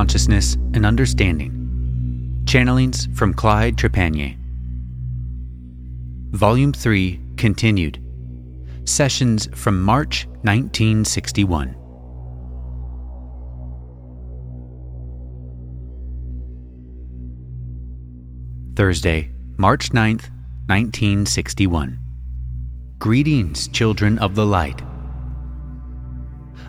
consciousness and understanding. Channelings from Clyde Trepanier. Volume 3 continued. Sessions from March 1961. Thursday, March 9th, 1961. Greetings, children of the light.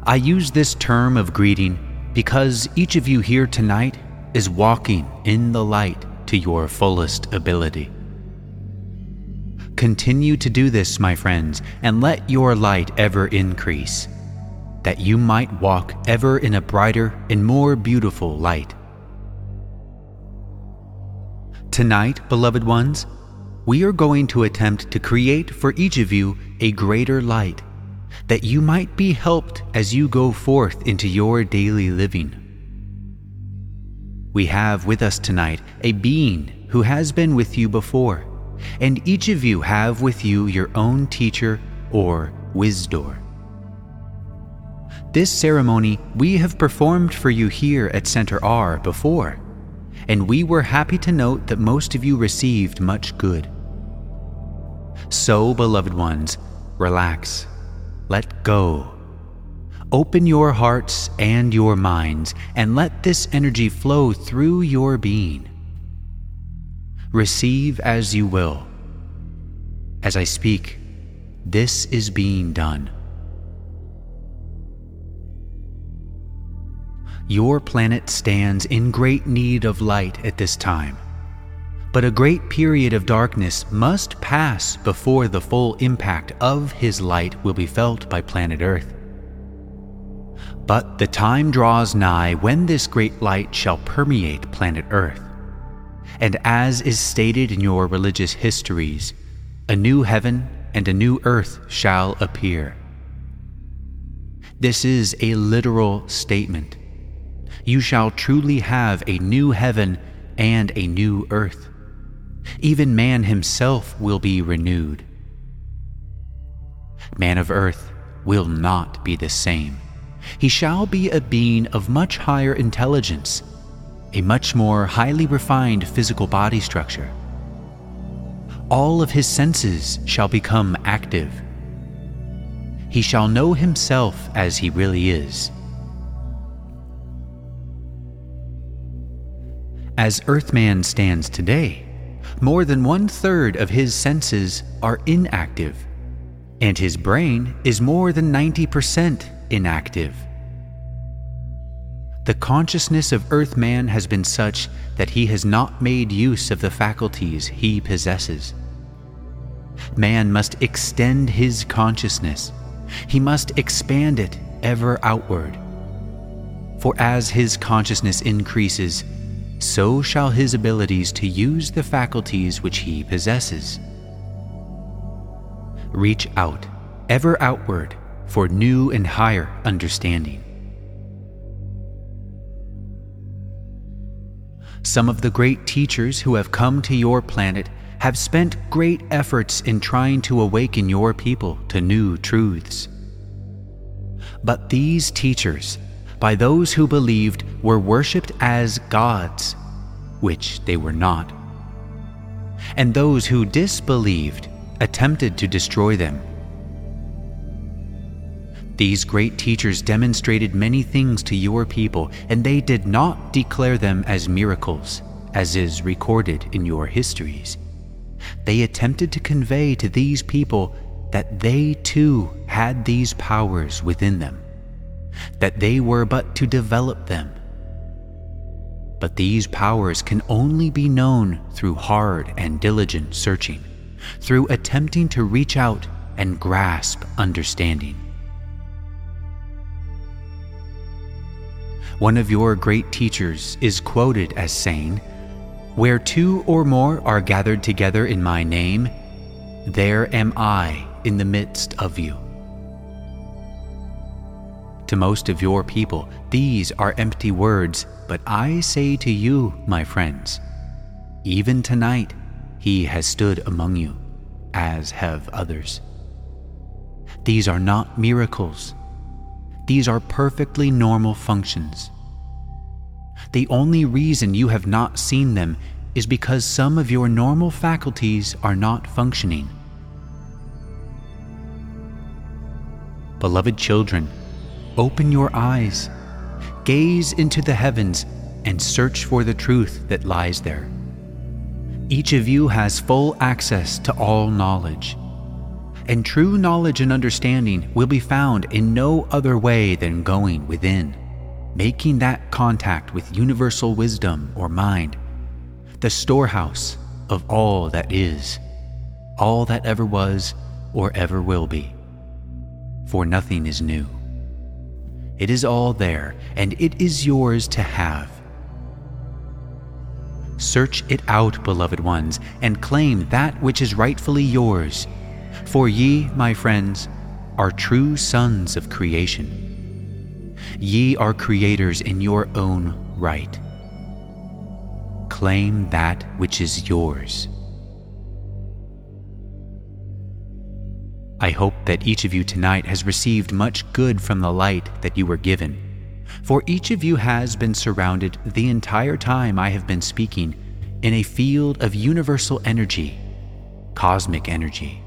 I use this term of greeting because each of you here tonight is walking in the light to your fullest ability. Continue to do this, my friends, and let your light ever increase, that you might walk ever in a brighter and more beautiful light. Tonight, beloved ones, we are going to attempt to create for each of you a greater light, that you might be helped as you go forth into your daily living. We have with us tonight a being who has been with you before, and each of you have with you your own teacher or wisdor. This ceremony we have performed for you here at Center R before and we were happy to note that most of you received much good. So, beloved ones, relax, let go. Open your hearts and your minds and let this energy flow through your being. Receive as you will. As I speak, this is being done. Your planet stands in great need of light at this time. But a great period of darkness must pass before the full impact of his light will be felt by planet Earth. But the time draws nigh when this great light shall permeate planet Earth. And as is stated in your religious histories, a new heaven and a new earth shall appear. This is a literal statement you shall truly have a new heaven and a new earth. Even man himself will be renewed. Man of earth will not be the same. He shall be a being of much higher intelligence, a much more highly refined physical body structure. All of his senses shall become active. He shall know himself as he really is As Earthman stands today, more than one third of his senses are inactive, and his brain is more than 90% inactive. The consciousness of Earthman has been such that he has not made use of the faculties he possesses. Man must extend his consciousness, he must expand it ever outward. For as his consciousness increases, so shall his abilities to use the faculties which he possesses. Reach out, ever outward, for new and higher understanding. Some of the great teachers who have come to your planet have spent great efforts in trying to awaken your people to new truths. But these teachers by those who believed were worshipped as gods, which they were not. And those who disbelieved attempted to destroy them. These great teachers demonstrated many things to your people, and they did not declare them as miracles, as is recorded in your histories. They attempted to convey to these people that they too had these powers within them that they were but to develop them. But these powers can only be known through hard and diligent searching, through attempting to reach out and grasp understanding. One of your great teachers is quoted as saying, Where two or more are gathered together in my name, there am I in the midst of you. To most of your people, these are empty words, but I say to you, my friends, even tonight he has stood among you, as have others. These are not miracles. These are perfectly normal functions. The only reason you have not seen them is because some of your normal faculties are not functioning. Beloved children, open your eyes, gaze into the heavens, and search for the truth that lies there. Each of you has full access to all knowledge. And true knowledge and understanding will be found in no other way than going within, making that contact with universal wisdom or mind, the storehouse of all that is, all that ever was or ever will be. For nothing is new. It is all there, and it is yours to have. Search it out, beloved ones, and claim that which is rightfully yours. For ye, my friends, are true sons of creation. Ye are creators in your own right. Claim that which is yours. I hope that each of you tonight has received much good from the light that you were given for each of you has been surrounded the entire time I have been speaking in a field of universal energy, cosmic energy,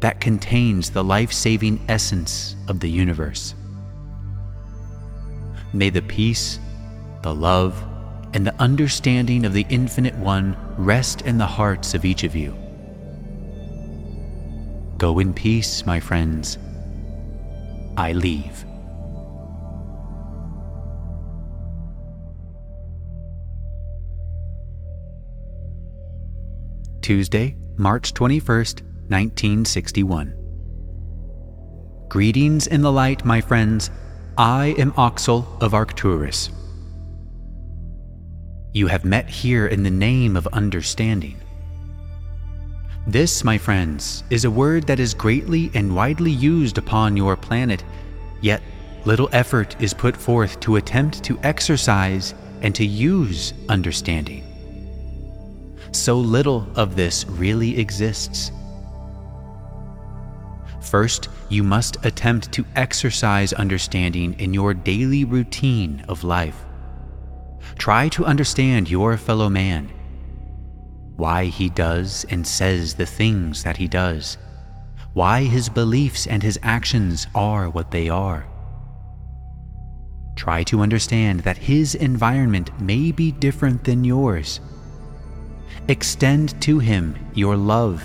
that contains the life saving essence of the universe. May the peace, the love, and the understanding of the Infinite One rest in the hearts of each of you. Go in peace, my friends. I leave. Tuesday, March 21st, 1961. Greetings in the light, my friends. I am Oxel of Arcturus. You have met here in the name of understanding. This, my friends, is a word that is greatly and widely used upon your planet, yet little effort is put forth to attempt to exercise and to use understanding so little of this really exists. First, you must attempt to exercise understanding in your daily routine of life. Try to understand your fellow man, why he does and says the things that he does, why his beliefs and his actions are what they are. Try to understand that his environment may be different than yours Extend to him your love,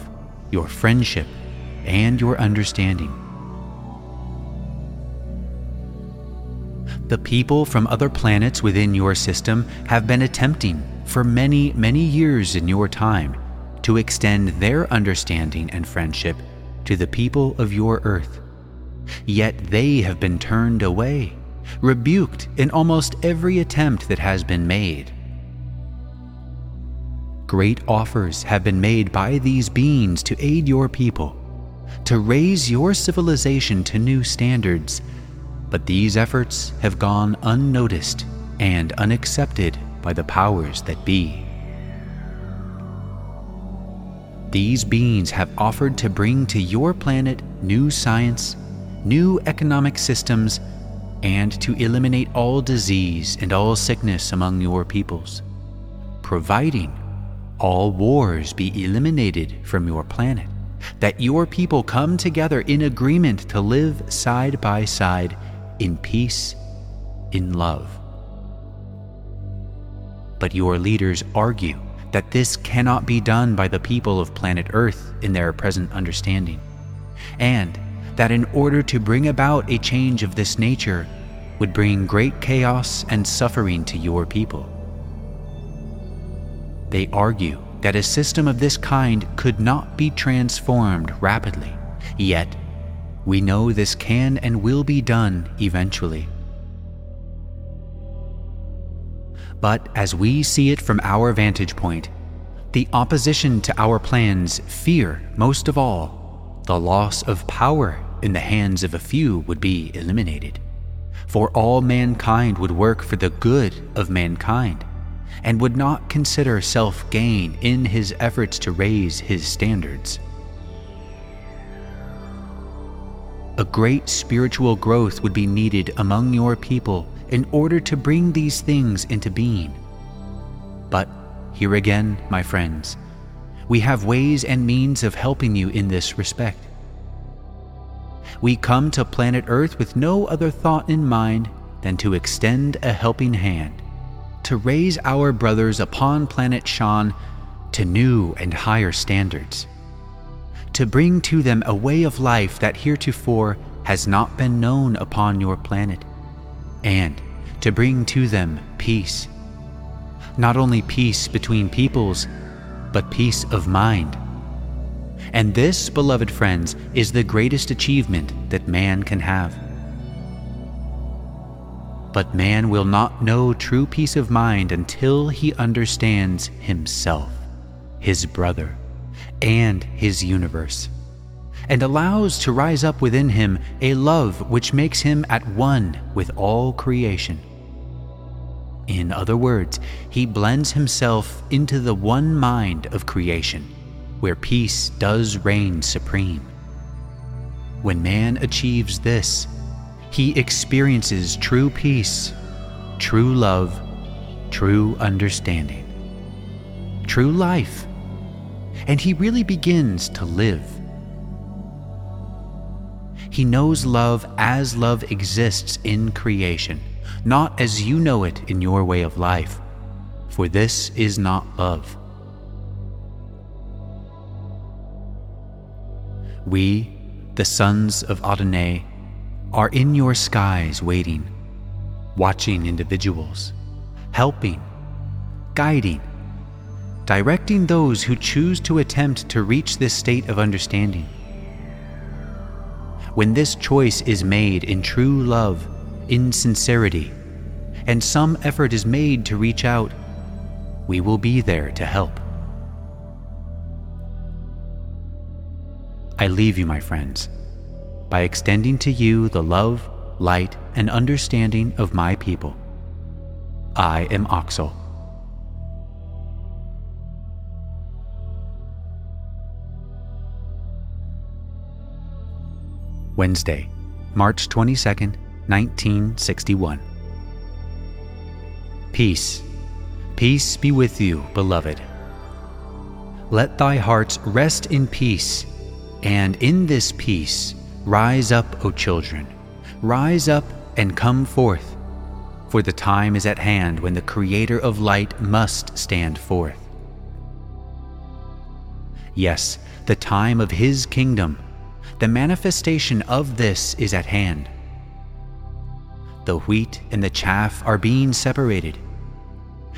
your friendship, and your understanding. The people from other planets within your system have been attempting for many, many years in your time to extend their understanding and friendship to the people of your Earth. Yet they have been turned away, rebuked in almost every attempt that has been made. Great offers have been made by these beings to aid your people, to raise your civilization to new standards, but these efforts have gone unnoticed and unaccepted by the powers that be. These beings have offered to bring to your planet new science, new economic systems, and to eliminate all disease and all sickness among your peoples, providing all wars be eliminated from your planet, that your people come together in agreement to live side by side in peace, in love. But your leaders argue that this cannot be done by the people of planet Earth in their present understanding, and that in order to bring about a change of this nature would bring great chaos and suffering to your people. They argue that a system of this kind could not be transformed rapidly, yet, we know this can and will be done eventually. But as we see it from our vantage point, the opposition to our plans fear, most of all, the loss of power in the hands of a few would be eliminated. For all mankind would work for the good of mankind and would not consider self gain in his efforts to raise his standards. A great spiritual growth would be needed among your people in order to bring these things into being. But here again, my friends, we have ways and means of helping you in this respect. We come to planet Earth with no other thought in mind than to extend a helping hand, to raise our brothers upon planet Shan to new and higher standards, to bring to them a way of life that heretofore has not been known upon your planet, and to bring to them peace. Not only peace between peoples, but peace of mind. And this, beloved friends, is the greatest achievement that man can have. But man will not know true peace of mind until he understands himself, his brother, and his universe, and allows to rise up within him a love which makes him at one with all creation. In other words, he blends himself into the one mind of creation, where peace does reign supreme. When man achieves this, he experiences true peace, true love, true understanding, true life, and he really begins to live. He knows love as love exists in creation not as you know it in your way of life, for this is not love. We, the sons of Adonai, are in your skies waiting, watching individuals, helping, guiding, directing those who choose to attempt to reach this state of understanding. When this choice is made in true love, in sincerity, and some effort is made to reach out, we will be there to help. I leave you, my friends, by extending to you the love, light, and understanding of my people. I am Oxel. Wednesday, March 22nd, 1961. Peace, peace be with you, beloved. Let thy hearts rest in peace, and in this peace rise up, O children, rise up and come forth, for the time is at hand when the Creator of light must stand forth. Yes, the time of His kingdom, the manifestation of this is at hand. The wheat and the chaff are being separated.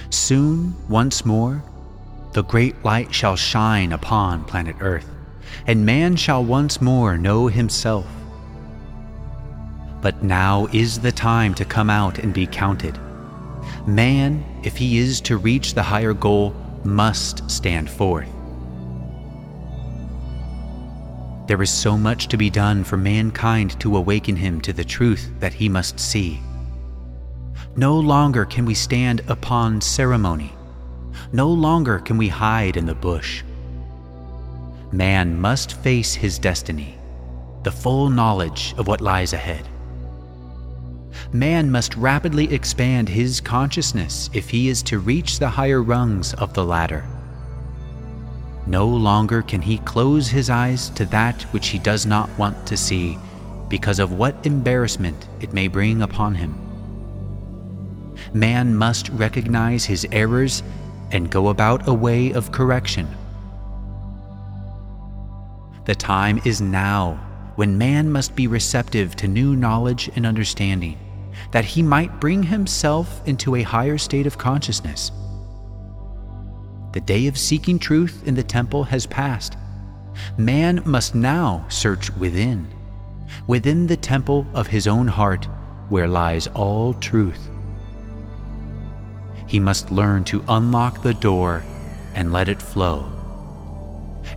Soon, once more, the great light shall shine upon planet Earth, and man shall once more know himself. But now is the time to come out and be counted. Man, if he is to reach the higher goal, must stand forth. There is so much to be done for mankind to awaken him to the truth that he must see. No longer can we stand upon ceremony. No longer can we hide in the bush. Man must face his destiny, the full knowledge of what lies ahead. Man must rapidly expand his consciousness if he is to reach the higher rungs of the ladder. No longer can he close his eyes to that which he does not want to see because of what embarrassment it may bring upon him. Man must recognize his errors and go about a way of correction. The time is now when man must be receptive to new knowledge and understanding, that he might bring himself into a higher state of consciousness. The day of seeking truth in the temple has passed. Man must now search within, within the temple of his own heart, where lies all truth. He must learn to unlock the door and let it flow.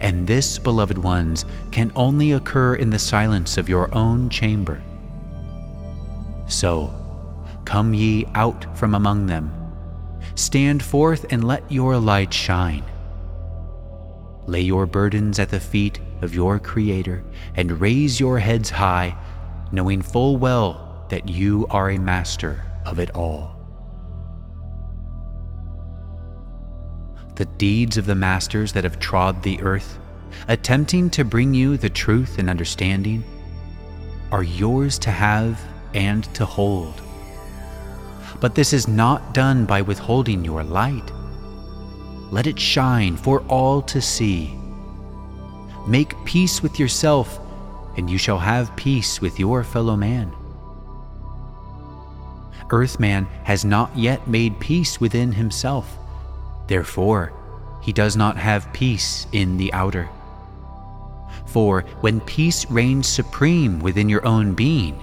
And this, beloved ones, can only occur in the silence of your own chamber. So, come ye out from among them Stand forth and let your light shine. Lay your burdens at the feet of your Creator and raise your heads high, knowing full well that you are a master of it all. The deeds of the masters that have trod the earth, attempting to bring you the truth and understanding, are yours to have and to hold. But this is not done by withholding your light. Let it shine for all to see. Make peace with yourself, and you shall have peace with your fellow man. Earthman has not yet made peace within himself. Therefore, he does not have peace in the outer. For when peace reigns supreme within your own being,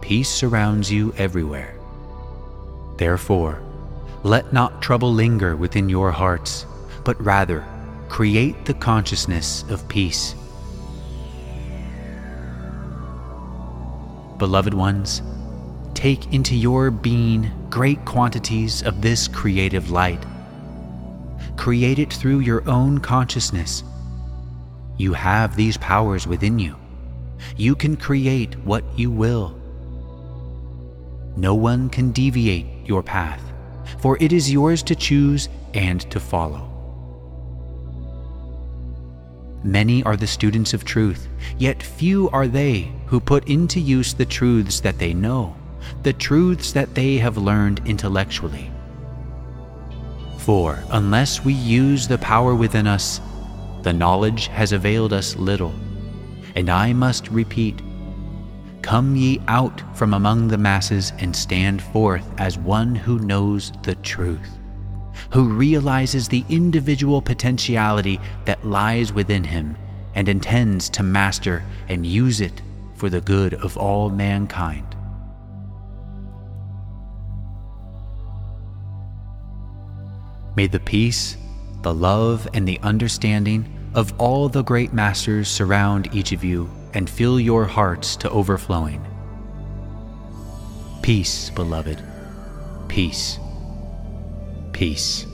peace surrounds you everywhere. Therefore, let not trouble linger within your hearts, but rather create the consciousness of peace. Beloved ones, take into your being great quantities of this creative light. Create it through your own consciousness. You have these powers within you. You can create what you will. No one can deviate your path, for it is yours to choose and to follow. Many are the students of truth, yet few are they who put into use the truths that they know, the truths that they have learned intellectually. For unless we use the power within us, the knowledge has availed us little. And I must repeat Come ye out from among the masses and stand forth as one who knows the truth who realizes the individual potentiality that lies within him and intends to master and use it for the good of all mankind. May the peace, the love, and the understanding of all the great masters surround each of you and fill your hearts to overflowing. Peace, beloved. Peace peace.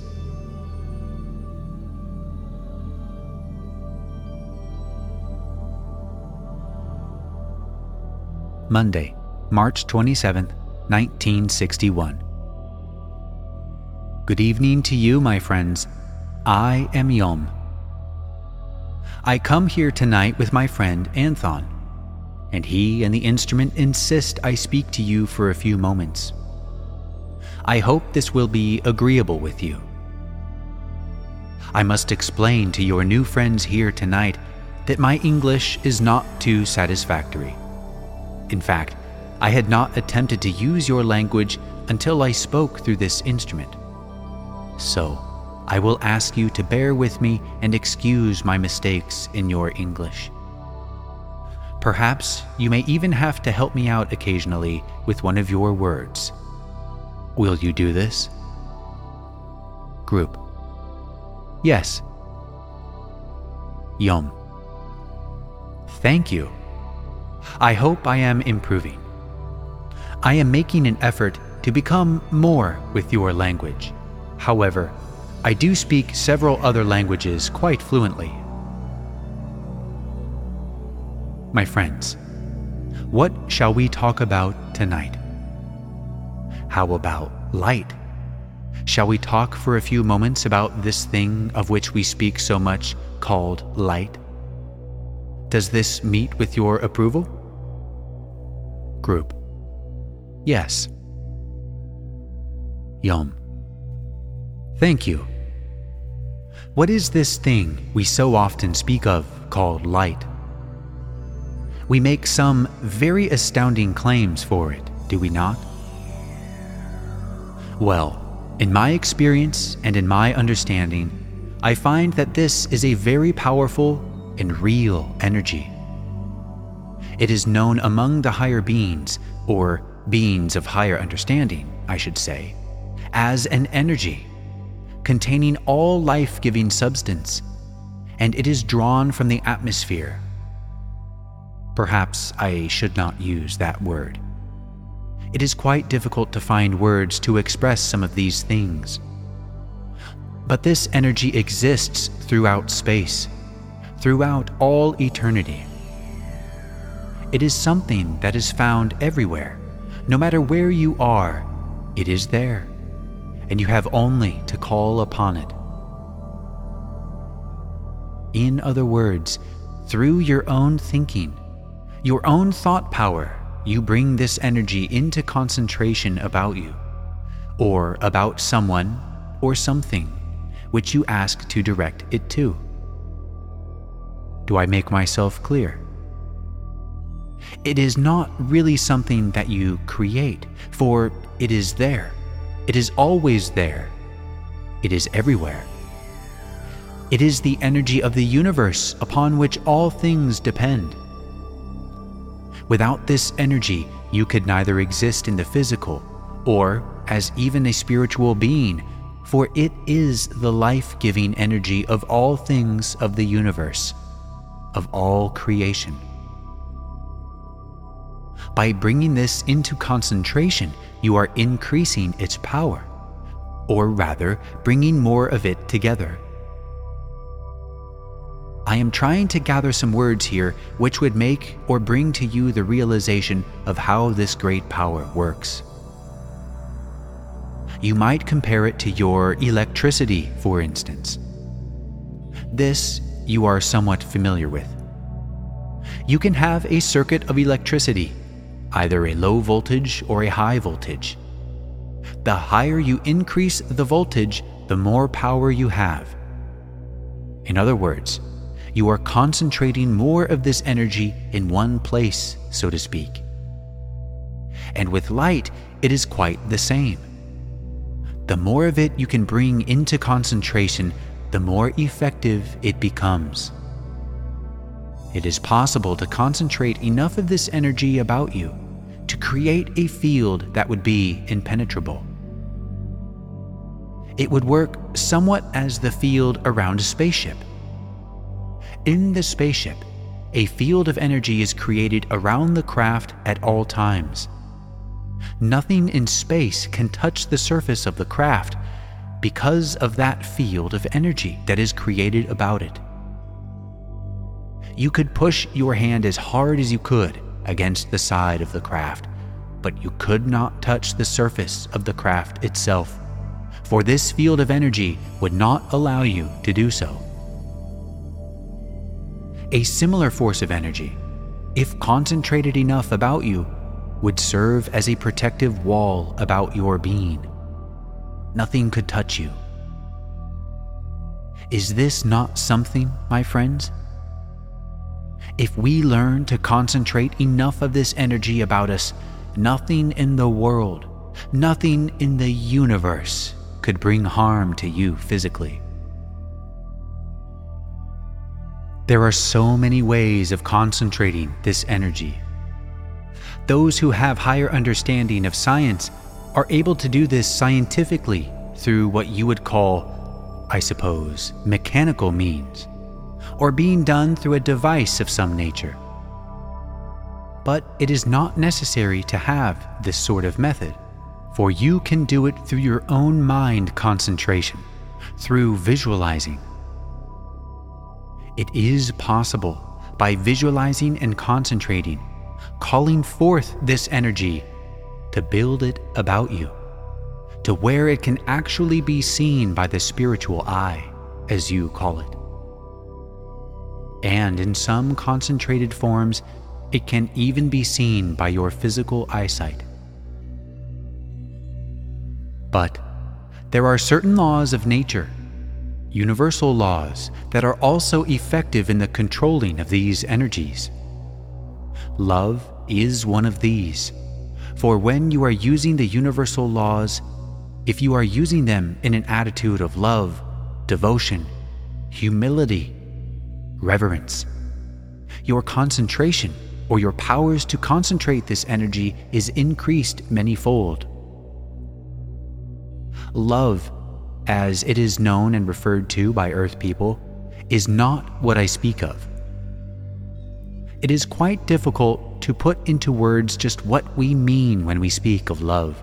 Monday, March 27th, 1961. Good evening to you, my friends. I am Yom. I come here tonight with my friend Anthon, and he and the instrument insist I speak to you for a few moments. I hope this will be agreeable with you. I must explain to your new friends here tonight that my English is not too satisfactory. In fact, I had not attempted to use your language until I spoke through this instrument. So, I will ask you to bear with me and excuse my mistakes in your English. Perhaps you may even have to help me out occasionally with one of your words. Will you do this? Group. Yes. Yom. Thank you. I hope I am improving. I am making an effort to become more with your language. However, I do speak several other languages quite fluently. My friends, what shall we talk about tonight? How about light? Shall we talk for a few moments about this thing of which we speak so much called light? Does this meet with your approval? Group. Yes. Yom. Thank you. What is this thing we so often speak of called light? We make some very astounding claims for it, do we not? Well, in my experience and in my understanding, I find that this is a very powerful and real energy. It is known among the higher beings, or beings of higher understanding, I should say, as an energy containing all life giving substance, and it is drawn from the atmosphere. Perhaps I should not use that word it is quite difficult to find words to express some of these things. But this energy exists throughout space, throughout all eternity. It is something that is found everywhere, no matter where you are It is there, and you have only to call upon it. In other words, through your own thinking, your own thought power, you bring this energy into concentration about you, or about someone or something which you ask to direct it to. Do I make myself clear? It is not really something that you create, for it is there. It is always there. It is everywhere. It is the energy of the universe upon which all things depend. Without this energy, you could neither exist in the physical or as even a spiritual being, for it is the life giving energy of all things of the universe, of all creation. By bringing this into concentration, you are increasing its power, or rather, bringing more of it together. I am trying to gather some words here which would make or bring to you the realization of how this great power works. You might compare it to your electricity, for instance. This you are somewhat familiar with. You can have a circuit of electricity, either a low voltage or a high voltage. The higher you increase the voltage, the more power you have. In other words, you are concentrating more of this energy in one place, so to speak. And with light, it is quite the same the more of it you can bring into concentration, the more effective it becomes. It is possible to concentrate enough of this energy about you to create a field that would be impenetrable. It would work somewhat as the field around a spaceship. In the spaceship, a field of energy is created around the craft at all times nothing in space can touch the surface of the craft because of that field of energy that is created about it. You could push your hand as hard as you could against the side of the craft, but you could not touch the surface of the craft itself, for this field of energy would not allow you to do so. A similar force of energy, if concentrated enough about you, would serve as a protective wall about your being. Nothing could touch you. Is this not something, my friends? If we learn to concentrate enough of this energy about us, nothing in the world, nothing in the universe could bring harm to you physically. There are so many ways of concentrating this energy those who have higher understanding of science are able to do this scientifically through what you would call, I suppose, mechanical means, or being done through a device of some nature. But it is not necessary to have this sort of method, for you can do it through your own mind concentration, through visualizing. It is possible by visualizing and concentrating calling forth this energy to build it about you, to where it can actually be seen by the spiritual eye, as you call it. And in some concentrated forms, it can even be seen by your physical eyesight. But there are certain laws of nature, universal laws, that are also effective in the controlling of these energies. Love is one of these. For when you are using the universal laws, if you are using them in an attitude of love, devotion, humility, reverence, your concentration or your powers to concentrate this energy is increased manyfold. Love, as it is known and referred to by earth people, is not what I speak of it is quite difficult to put into words just what we mean when we speak of love.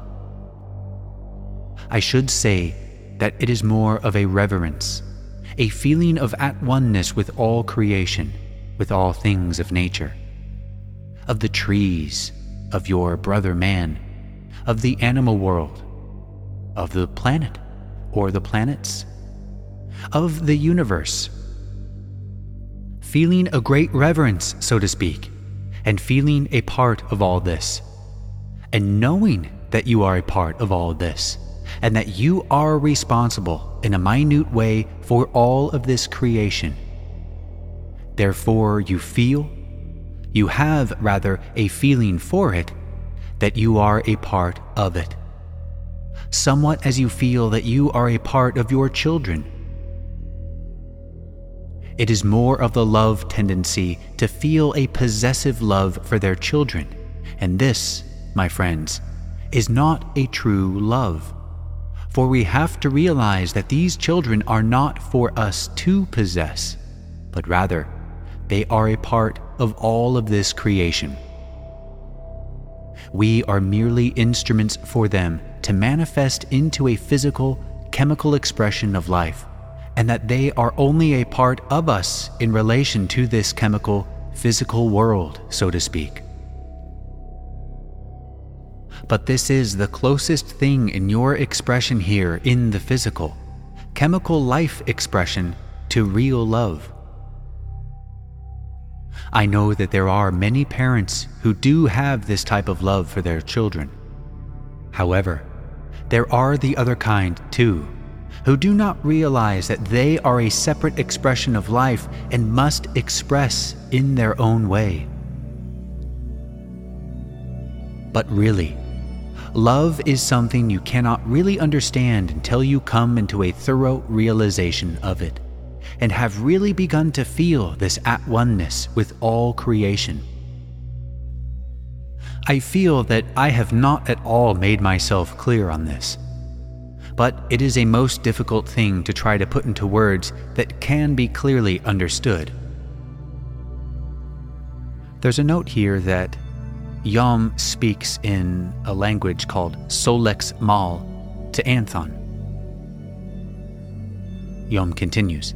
I should say that it is more of a reverence, a feeling of at oneness with all creation, with all things of nature, of the trees, of your brother man, of the animal world, of the planet or the planets, of the universe. Feeling a great reverence, so to speak, and feeling a part of all this, and knowing that you are a part of all this, and that you are responsible in a minute way for all of this creation. Therefore, you feel, you have rather a feeling for it, that you are a part of it. Somewhat as you feel that you are a part of your children. It is more of the love tendency to feel a possessive love for their children, and this, my friends, is not a true love. For we have to realize that these children are not for us to possess, but rather, they are a part of all of this creation. We are merely instruments for them to manifest into a physical, chemical expression of life, and that they are only a part of us in relation to this chemical, physical world, so to speak. But this is the closest thing in your expression here in the physical, chemical life expression to real love. I know that there are many parents who do have this type of love for their children. However, there are the other kind too, who do not realize that they are a separate expression of life and must express in their own way. But really, Love is something you cannot really understand until you come into a thorough realization of it and have really begun to feel this at oneness with all creation. I feel that I have not at all made myself clear on this, but it is a most difficult thing to try to put into words that can be clearly understood. There's a note here that Yom speaks in a language called Solex Mal to Anthon. Yom continues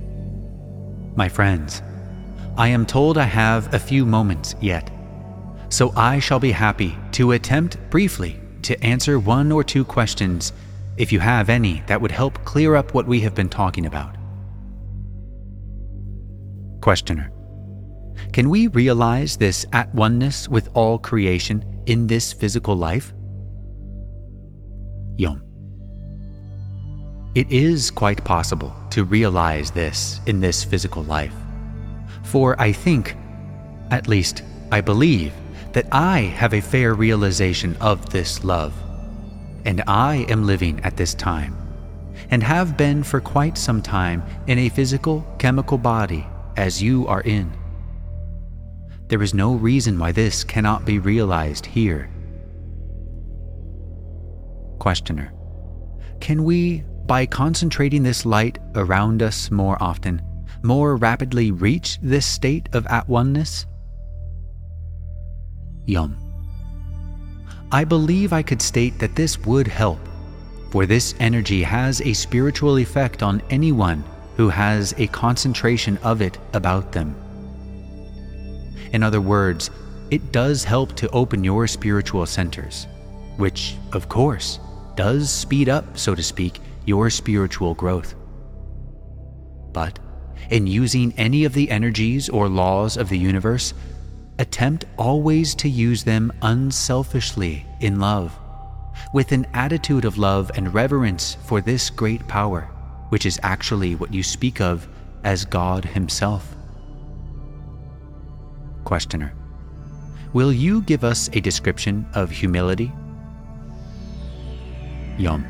My friends, I am told I have a few moments yet, so I shall be happy to attempt briefly to answer one or two questions if you have any that would help clear up what we have been talking about. Questioner can we realize this at oneness with all creation in this physical life? Yom. It is quite possible to realize this in this physical life. For I think, at least I believe, that I have a fair realization of this love. And I am living at this time, and have been for quite some time in a physical, chemical body as you are in. There is no reason why this cannot be realized here. Questioner Can we, by concentrating this light around us more often, more rapidly reach this state of at oneness? Yom. I believe I could state that this would help, for this energy has a spiritual effect on anyone who has a concentration of it about them. In other words, it does help to open your spiritual centers, which, of course, does speed up, so to speak, your spiritual growth. But in using any of the energies or laws of the universe, attempt always to use them unselfishly in love, with an attitude of love and reverence for this great power, which is actually what you speak of as God Himself. Questioner Will you give us a description of humility? Yom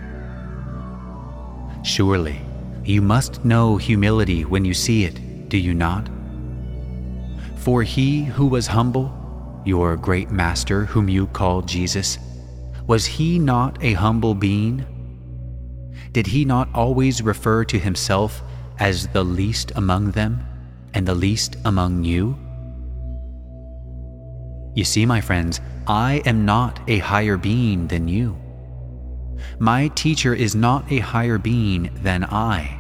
Surely, you must know humility when you see it, do you not? For he who was humble, your great master whom you call Jesus, was he not a humble being? Did he not always refer to himself as the least among them and the least among you? You see, my friends, I am not a higher being than you. My teacher is not a higher being than I.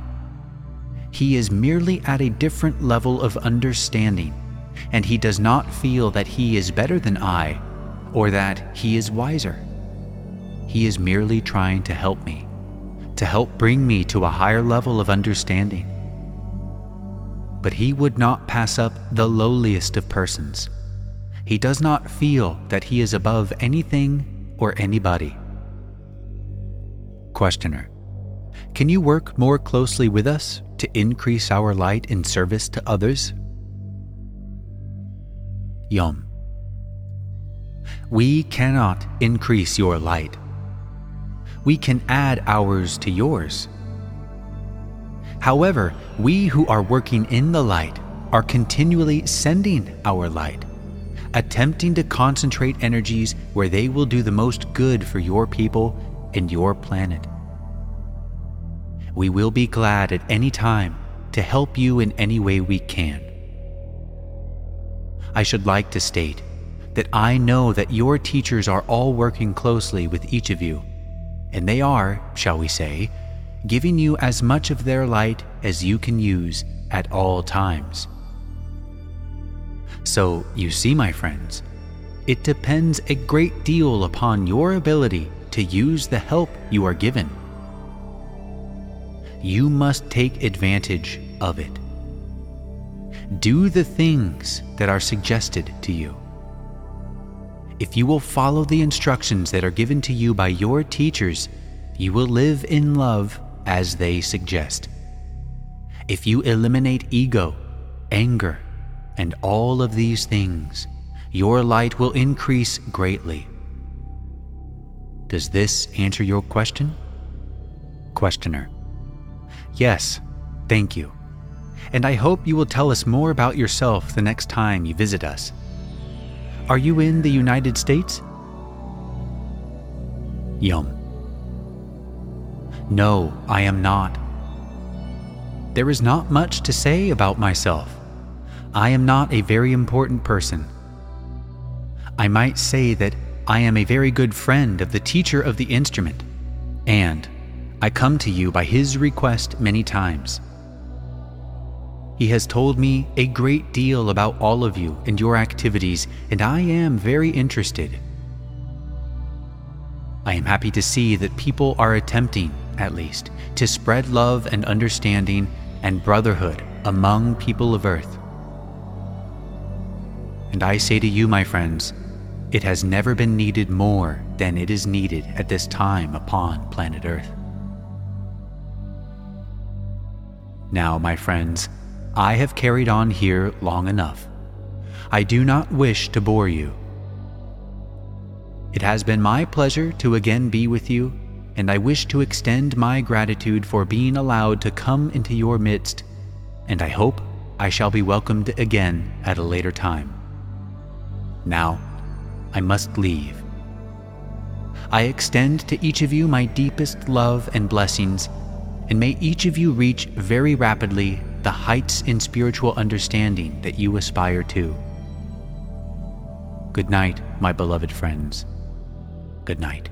He is merely at a different level of understanding, and he does not feel that he is better than I or that he is wiser. He is merely trying to help me, to help bring me to a higher level of understanding. But he would not pass up the lowliest of persons. He does not feel that he is above anything or anybody. Questioner Can you work more closely with us to increase our light in service to others? Yom We cannot increase your light. We can add ours to yours. However, we who are working in the light are continually sending our light, attempting to concentrate energies where they will do the most good for your people and your planet. We will be glad at any time to help you in any way we can. I should like to state that I know that your teachers are all working closely with each of you, and they are, shall we say, giving you as much of their light as you can use at all times. So, you see, my friends, it depends a great deal upon your ability to use the help you are given. You must take advantage of it. Do the things that are suggested to you. If you will follow the instructions that are given to you by your teachers, you will live in love as they suggest. If you eliminate ego, anger, and all of these things, your light will increase greatly. Does this answer your question? Questioner. Yes, thank you. And I hope you will tell us more about yourself the next time you visit us. Are you in the United States? Yum. No, I am not. There is not much to say about myself. I am not a very important person. I might say that I am a very good friend of the teacher of the instrument, and I come to you by his request many times. He has told me a great deal about all of you and your activities, and I am very interested. I am happy to see that people are attempting at least, to spread love and understanding and brotherhood among people of earth. And I say to you, my friends, it has never been needed more than it is needed at this time upon planet Earth. Now, my friends, I have carried on here long enough. I do not wish to bore you. It has been my pleasure to again be with you and I wish to extend my gratitude for being allowed to come into your midst, and I hope I shall be welcomed again at a later time. Now, I must leave. I extend to each of you my deepest love and blessings, and may each of you reach very rapidly the heights in spiritual understanding that you aspire to. Good night, my beloved friends. Good night.